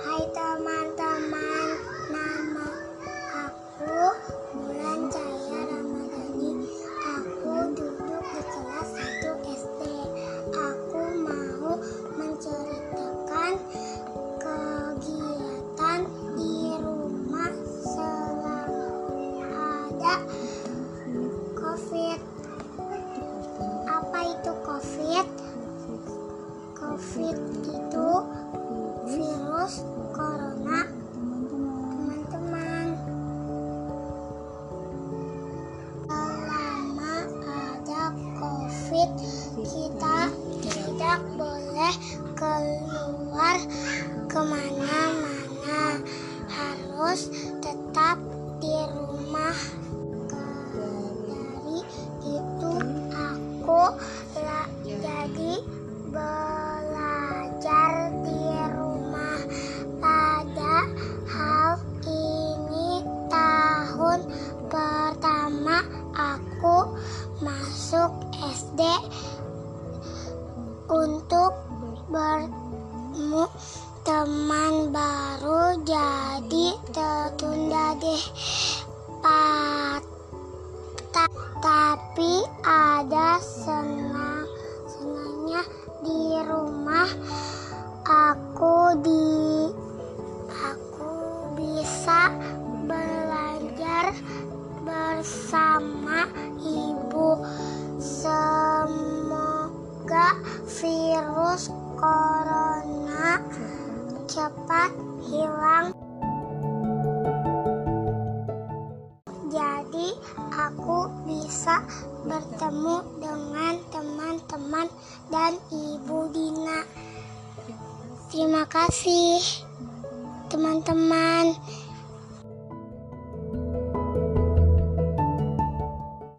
Hai teman-teman, nama aku Bulan Jaya Ramadhani. Aku duduk di kelas 1 SD. Aku mau menceritakan kegiatan di rumah selama ada COVID. Apa itu COVID? COVID itu virus corona teman-teman. Selama ada covid kita tidak boleh keluar ke mana-mana. Harus tetap SD untuk bertemu teman baru jadi tertunda deh. Pat, ta- tapi ada senang senangnya di rumah. Aku di aku bisa belajar bersama virus corona cepat hilang. Jadi aku bisa bertemu dengan teman-teman dan ibu Dina. Terima kasih teman-teman